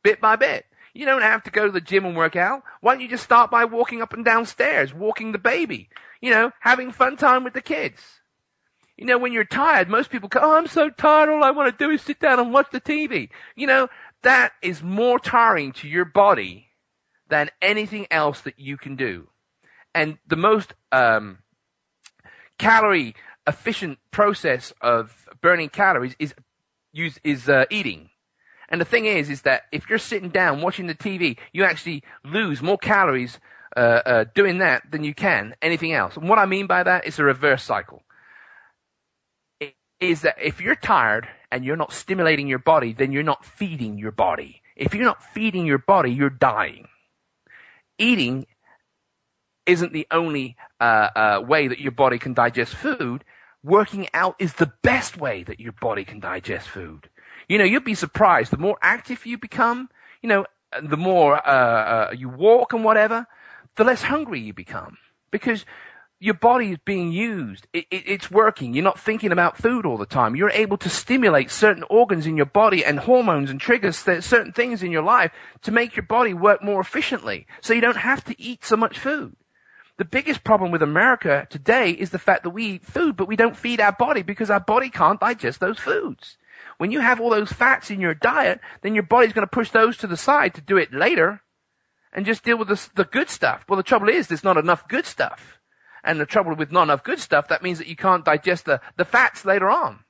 bit by bit. You don't have to go to the gym and work out. Why don't you just start by walking up and down stairs, walking the baby, you know, having fun time with the kids. You know, when you're tired, most people go, oh, I'm so tired, all I want to do is sit down and watch the TV. You know, that is more tiring to your body than anything else that you can do. And the most, um, calorie efficient process of burning calories is use is uh, eating. And the thing is, is that if you're sitting down watching the TV, you actually lose more calories uh, uh, doing that than you can anything else. And what I mean by that is a reverse cycle. It is that if you're tired and you're not stimulating your body, then you're not feeding your body. If you're not feeding your body, you're dying. Eating isn't the only uh, uh, way that your body can digest food. Working out is the best way that your body can digest food. You know, you'd be surprised. The more active you become, you know, the more uh, uh you walk and whatever, the less hungry you become. Because your body is being used. It, it, it's working. You're not thinking about food all the time. You're able to stimulate certain organs in your body and hormones and triggers certain things in your life to make your body work more efficiently. So you don't have to eat so much food. The biggest problem with America today is the fact that we eat food, but we don't feed our body because our body can't digest those foods. When you have all those fats in your diet, then your body's going to push those to the side to do it later and just deal with the, the good stuff. Well, the trouble is there's not enough good stuff. And the trouble with not enough good stuff, that means that you can't digest the, the fats later on.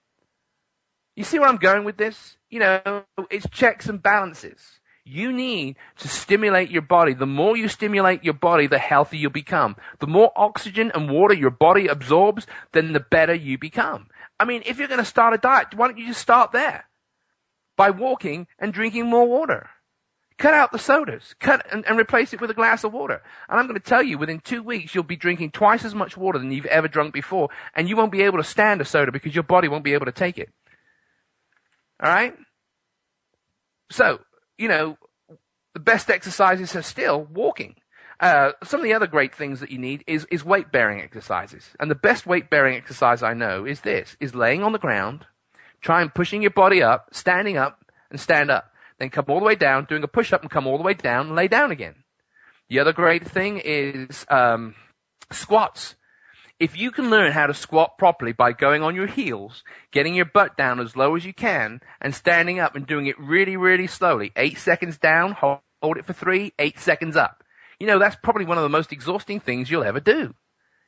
You see where I'm going with this? You know, it's checks and balances. You need to stimulate your body. The more you stimulate your body, the healthier you become. The more oxygen and water your body absorbs, then the better you become. I mean, if you're going to start a diet, why don't you just start there? By walking and drinking more water. Cut out the sodas. Cut and, and, replace it with a glass of water. And I'm going to tell you, within two weeks, you'll be drinking twice as much water than you've ever drunk before, and you won't be able to stand a soda because your body won't be able to take it. All right? So, you know, the best exercises are still walking. Uh, some of the other great things that you need is, is weight bearing exercises. And the best weight bearing exercise I know is this, is laying on the ground, trying pushing your body up, standing up, and stand up. Then come all the way down, doing a push up and come all the way down and lay down again. The other great thing is um, squats. If you can learn how to squat properly by going on your heels, getting your butt down as low as you can, and standing up and doing it really, really slowly, eight seconds down, hold, it for three, eight seconds up. You know, that's probably one of the most exhausting things you'll ever do.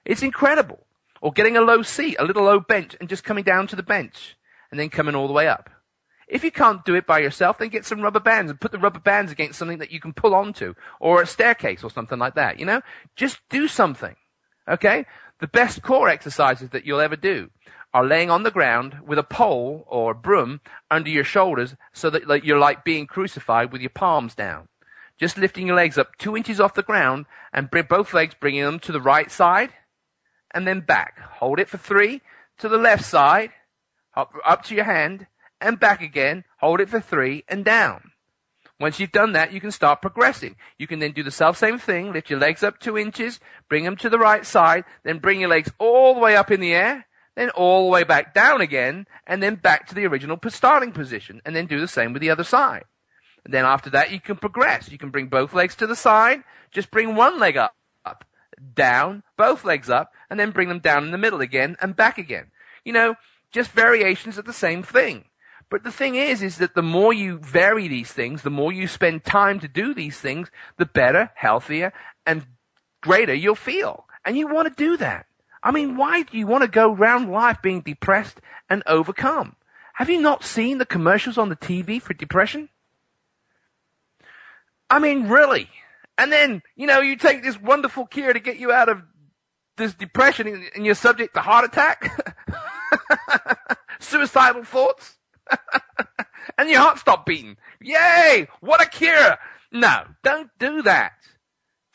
It's incredible. Or getting a low seat, a little low bench, and just coming down to the bench, and then coming all the way up. If you can't do it by yourself, then get some rubber bands and put the rubber bands against something that you can pull onto, or a staircase or something like that, you know? Just do something. Okay? The best core exercises that you'll ever do are laying on the ground with a pole or a broom under your shoulders so that you're like being crucified with your palms down. Just lifting your legs up two inches off the ground and both legs bringing them to the right side and then back. Hold it for three to the left side, up, up to your hand and back again. Hold it for three and down. Once you've done that, you can start progressing. You can then do the self same thing, lift your legs up two inches, bring them to the right side, then bring your legs all the way up in the air, then all the way back down again, and then back to the original starting position, and then do the same with the other side. And then after that, you can progress. You can bring both legs to the side, just bring one leg up, up, down, both legs up, and then bring them down in the middle again and back again. You know, just variations of the same thing. But the thing is, is that the more you vary these things, the more you spend time to do these things, the better, healthier, and greater you'll feel. And you want to do that. I mean, why do you want to go around life being depressed and overcome? Have you not seen the commercials on the TV for depression? I mean, really? And then, you know, you take this wonderful cure to get you out of this depression and you're subject to heart attack, suicidal thoughts, and your heart stopped beating. Yay! What a cure! No, don't do that.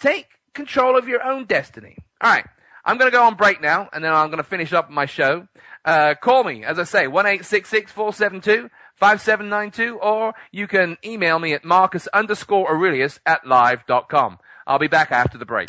Take control of your own destiny. All right. I'm going to go on break now, and then I'm going to finish up my show. Uh, call me, as I say, one eight six six four seven two five seven nine two, or you can email me at marcus underscore aurelius at live.com. I'll be back after the break.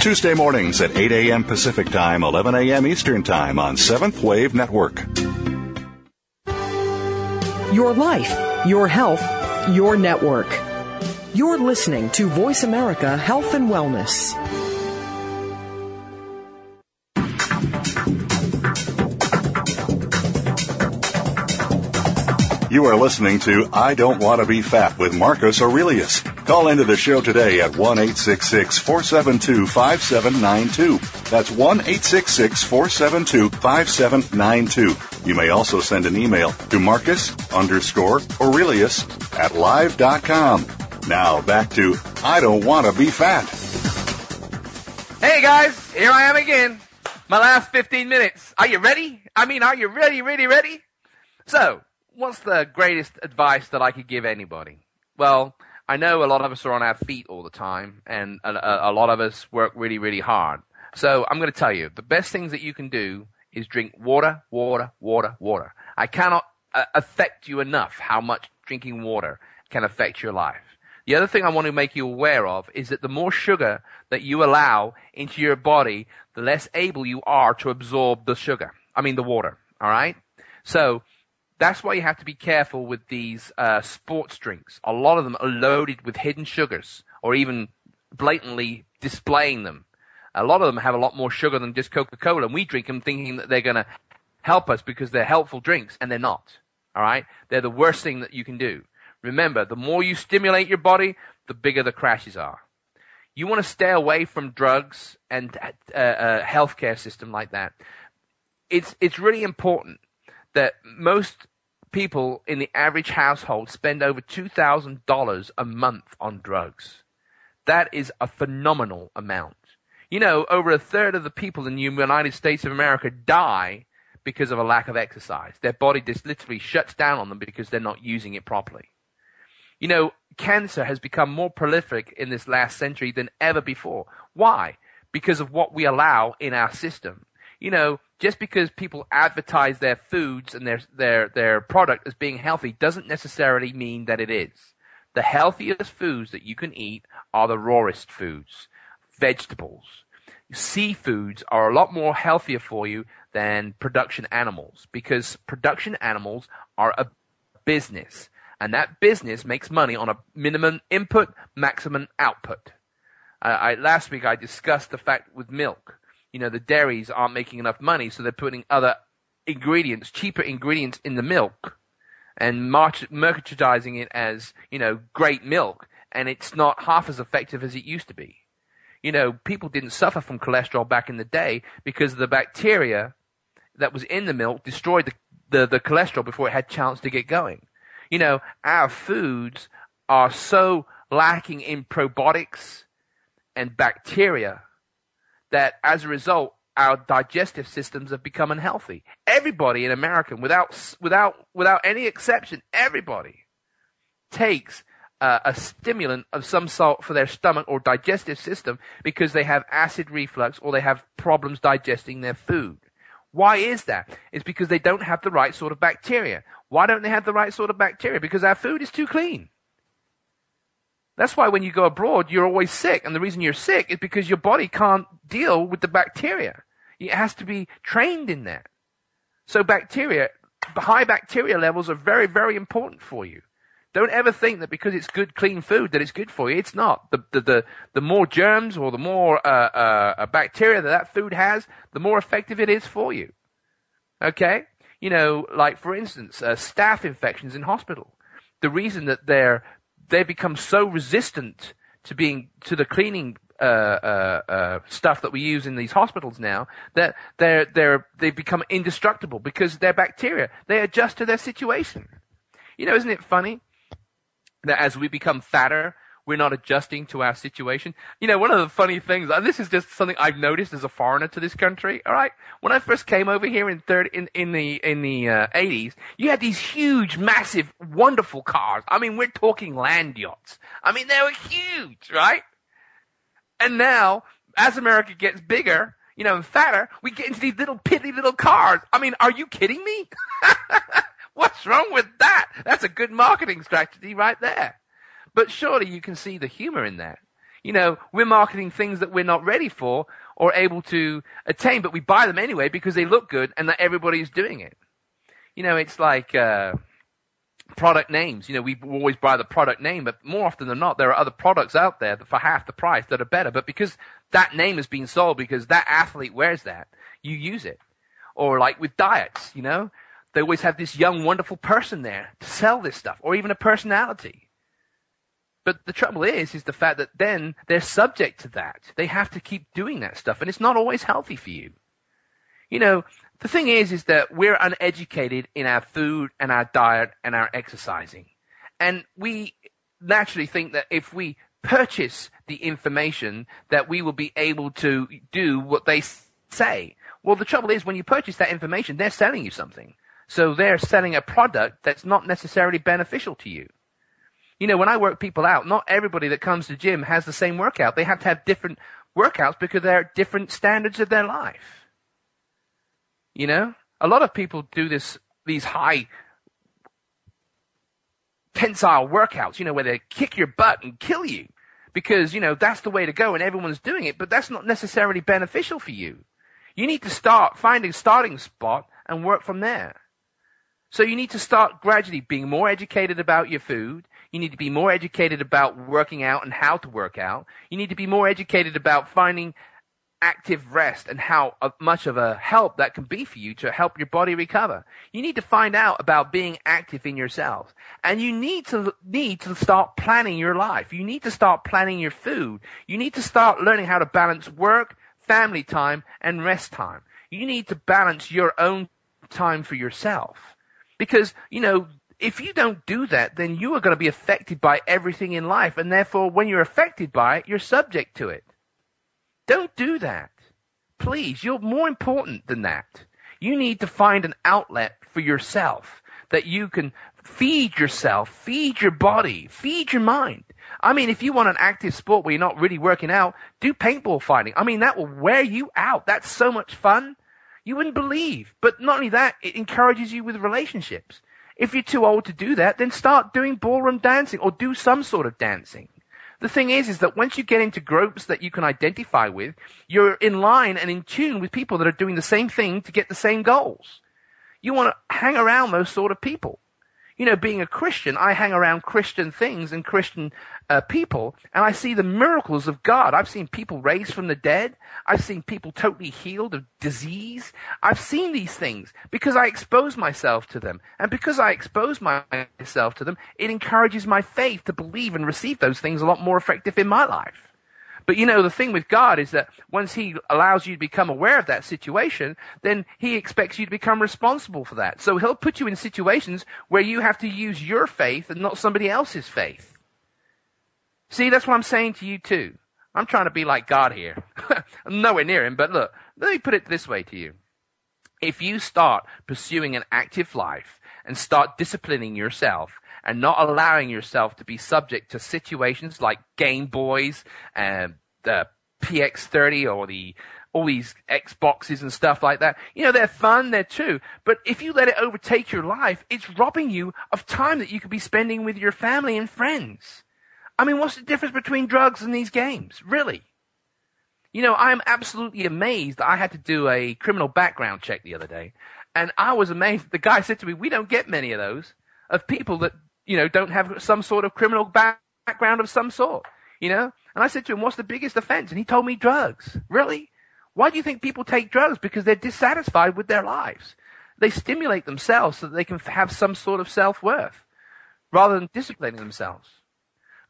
Tuesday mornings at 8 a.m. Pacific Time, 11 a.m. Eastern Time on Seventh Wave Network.
Your life, your health, your network. You're listening to Voice America Health and Wellness.
You are listening to I Don't Want to Be Fat with Marcus Aurelius. Call into the show today at 1 472 5792. That's 1 472 5792. You may also send an email to Marcus underscore Aurelius at live.com. Now back to I Don't Want to Be Fat.
Hey guys, here I am again. My last 15 minutes. Are you ready? I mean, are you ready, ready, ready? So, what's the greatest advice that I could give anybody? Well, I know a lot of us are on our feet all the time, and a, a, lot of us work really, really hard. So I'm going to tell you, the best things that you can do is drink water, water, water, water. I cannot uh, affect you enough how much drinking water can affect your life. The other thing I want to make you aware of is that the more sugar that you allow into your body, the less able you are to absorb the sugar. I mean the water. All right? So that's why you have to be careful with these uh, sports drinks. A lot of them are loaded with hidden sugars, or even blatantly displaying them. A lot of them have a lot more sugar than just Coca-Cola, and we drink them thinking that they're going to help us because they're helpful drinks, and they're not. All right, they're the worst thing that you can do. Remember, the more you stimulate your body, the bigger the crashes are. You want to stay away from drugs and uh, a uh, healthcare system like that. It's it's really important that most people in the average household spend over $2,000 a month on drugs. That is a phenomenal amount. You know, over a third of the people in the United States of America die because of a lack of exercise. Their body just literally shuts down on them because they're not using it properly. You know, cancer has become more prolific in this last century than ever before. Why? Because of what we allow in our system. You know, just because people advertise their foods and their, their, their product as being healthy doesn't necessarily mean that it is. The healthiest foods that you can eat are the rawest foods, vegetables. Seafoods are a lot more healthier for you than production animals because production animals are a business and that business makes money on a minimum input, maximum output. I, last week I discussed the fact with milk you know, the dairies aren't making enough money, so they're putting other ingredients, cheaper ingredients in the milk and merchandising it as, you know, great milk. And it's not half as effective as it used to be. You know, people didn't suffer from cholesterol back in the day because the bacteria that was in the milk destroyed the, the, the cholesterol before it had chance to get going. You know, our foods are so lacking in probiotics and bacteria that as a result, our digestive systems have become unhealthy. Everybody in America, without without without any exception, everybody takes uh, a stimulant of some sort for their stomach or digestive system because they have acid reflux or they have problems digesting their food. Why is that? It's because they don't have the right sort of bacteria. Why don't they have the right sort of bacteria? Because our food is too clean. That's why when you go abroad, you're always sick. And the reason you're sick is because your body can't deal with the bacteria. It has to be trained in that. So bacteria, high bacteria levels are very, very important for you. Don't ever think that because it's good, clean food that it's good for you. It's not. The, the, the, the more germs or the more uh, uh, bacteria that that food has, the more effective it is for you. Okay? You know, like for instance, uh, infections in hospital. The reason that they're they become so resistant to being to the cleaning uh, uh, uh, stuff that we use in these hospitals now that they're they're they become indestructible because they're bacteria. They adjust to their situation. You know, isn't it funny that as we become fatter, we're not adjusting to our situation. You know, one of the funny things, and this is just something I've noticed as a foreigner to this country. All right, when I first came over here in third in, in the in the uh, 80s, you had these huge, massive, wonderful cars. I mean, we're talking land yachts. I mean, they were huge, right? And now, as America gets bigger, you know, and fatter, we get into these little pitty little cars. I mean, are you kidding me? What's wrong with that? That's a good marketing strategy right there. But surely you can see the humor in that. You know, we're marketing things that we're not ready for or able to attain, but we buy them anyway because they look good and that everybody's doing it. You know, it's like uh, product names. You know, we always buy the product name, but more often than not, there are other products out there for half the price that are better. But because that name has been sold, because that athlete wears that, you use it. Or like with diets, you know, they always have this young, wonderful person there to sell this stuff, or even a personality. But the trouble is, is the fact that then they're subject to that. They have to keep doing that stuff, and it's not always healthy for you. You know, the thing is, is that we're uneducated in our food and our diet and our exercising. And we naturally think that if we purchase the information that we will be able to do what they say. Well, the trouble is when you purchase that information, they're selling you something. So they're selling a product that's not necessarily beneficial to you. You know, when I work people out, not everybody that comes to gym has the same workout. They have to have different workouts because they're at different standards of their life. You know, a lot of people do this, these high tensile workouts, you know, where they kick your butt and kill you because, you know, that's the way to go and everyone's doing it, but that's not necessarily beneficial for you. You need to start finding a starting spot and work from there. So you need to start gradually being more educated about your food. You need to be more educated about working out and how to work out. You need to be more educated about finding active rest and how much of a help that can be for you to help your body recover. You need to find out about being active in yourself. And you need to need to start planning your life. You need to start planning your food. You need to start learning how to balance work, family time, and rest time. You need to balance your own time for yourself. Because, you know, if you don't do that, then you are going to be affected by everything in life. And therefore, when you're affected by it, you're subject to it. Don't do that. Please, you're more important than that. You need to find an outlet for yourself that you can feed yourself, feed your body, feed your mind. I mean, if you want an active sport where you're not really working out, do paintball fighting. I mean, that will wear you out. That's so much fun. You wouldn't believe. But not only that, it encourages you with relationships. If you're too old to do that, then start doing ballroom dancing or do some sort of dancing. The thing is, is that once you get into groups that you can identify with, you're in line and in tune with people that are doing the same thing to get the same goals. You want to hang around those sort of people you know, being a Christian, I hang around Christian things and Christian uh, people, and I see the miracles of God. I've seen people raised from the dead. I've seen people totally healed of disease. I've seen these things because I expose myself to them. And because I expose myself to them, it encourages my faith to believe and receive those things a lot more effective in my life. But you know, the thing with God is that once He allows you to become aware of that situation, then He expects you to become responsible for that. So He'll put you in situations where you have to use your faith and not somebody else's faith. See, that's what I'm saying to you too. I'm trying to be like God here. I'm nowhere near Him, but look, let me put it this way to you. If you start pursuing an active life and start disciplining yourself and not allowing yourself to be subject to situations like Game Boys and the PX30 or the all these Xboxes and stuff like that. You know, they're fun, they're too. But if you let it overtake your life, it's robbing you of time that you could be spending with your family and friends. I mean, what's the difference between drugs and these games? Really? You know, I'm absolutely amazed that I had to do a criminal background check the other day. And I was amazed. The guy said to me, we don't get many of those of people that you know, don't have some sort of criminal background of some sort, you know? And I said to him, what's the biggest offense? And he told me drugs. Really? Why do you think people take drugs? Because they're dissatisfied with their lives. They stimulate themselves so that they can have some sort of self-worth rather than disciplining themselves.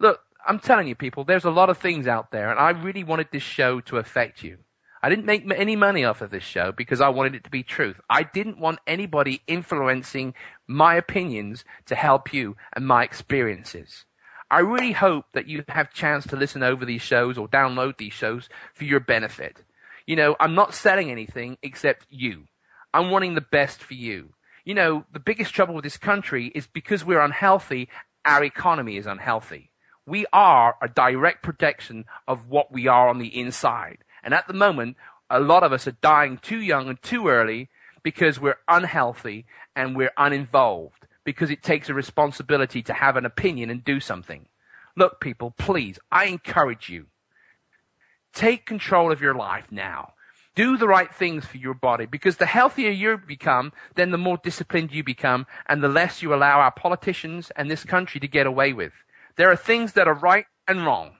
Look, I'm telling you people, there's a lot of things out there and I really wanted this show to affect you. I didn't make any money off of this show because I wanted it to be truth. I didn't want anybody influencing my opinions to help you and my experiences. I really hope that you have chance to listen over these shows or download these shows for your benefit. You know, I'm not selling anything except you. I'm wanting the best for you. You know, the biggest trouble with this country is because we're unhealthy, our economy is unhealthy. We are a direct protection of what we are on the inside. And at the moment, a lot of us are dying too young and too early because we're unhealthy and we're uninvolved because it takes a responsibility to have an opinion and do something. Look, people, please, I encourage you. Take control of your life now. Do the right things for your body because the healthier you become, then the more disciplined you become and the less you allow our politicians and this country to get away with. There are things that are right and wrong.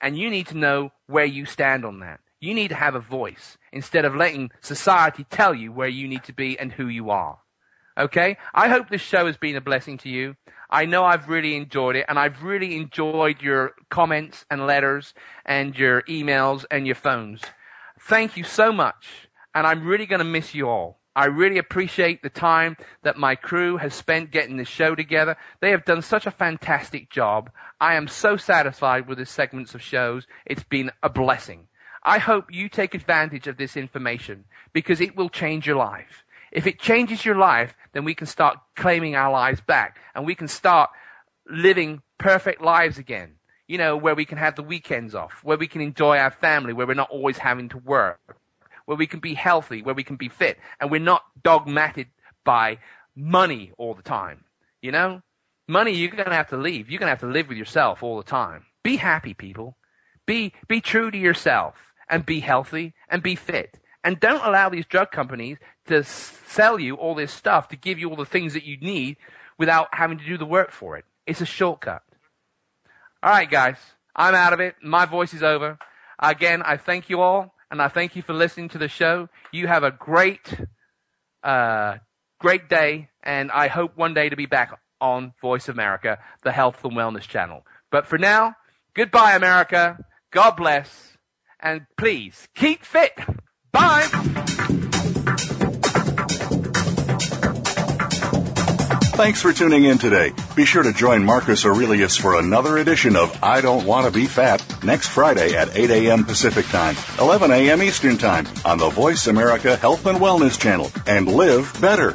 And you need to know where you stand on that. You need to have a voice instead of letting society tell you where you need to be and who you are. Okay? I hope this show has been a blessing to you. I know I've really enjoyed it, and I've really enjoyed your comments and letters and your emails and your phones. Thank you so much, and I'm really going to miss you all. I really appreciate the time that my crew has spent getting this show together. They have done such a fantastic job. I am so satisfied with the segments of shows. It's been a blessing. I hope you take advantage of this information because it will change your life. If it changes your life, then we can start claiming our lives back and we can start living perfect lives again. You know, where we can have the weekends off, where we can enjoy our family, where we're not always having to work, where we can be healthy, where we can be fit, and we're not dogmated by money all the time. You know? Money you're gonna have to leave. You're gonna have to live with yourself all the time. Be happy, people. Be be true to yourself and be healthy and be fit. And don't allow these drug companies to sell you all this stuff to give you all the things that you need without having to do the work for it. It's a shortcut. All right, guys. I'm out of it. My voice is over. Again, I thank you all, and I thank you for listening to the show. You have a great, uh, great day, and I hope one day to be back on Voice America, the Health and Wellness channel. But for now, goodbye, America. God bless, and please keep fit. Bye.
Thanks for tuning in today. Be sure to join Marcus Aurelius for another edition of I Don't Want to Be Fat next Friday at 8 a.m. Pacific Time, 11 a.m. Eastern Time on the Voice America Health and Wellness Channel. And live better.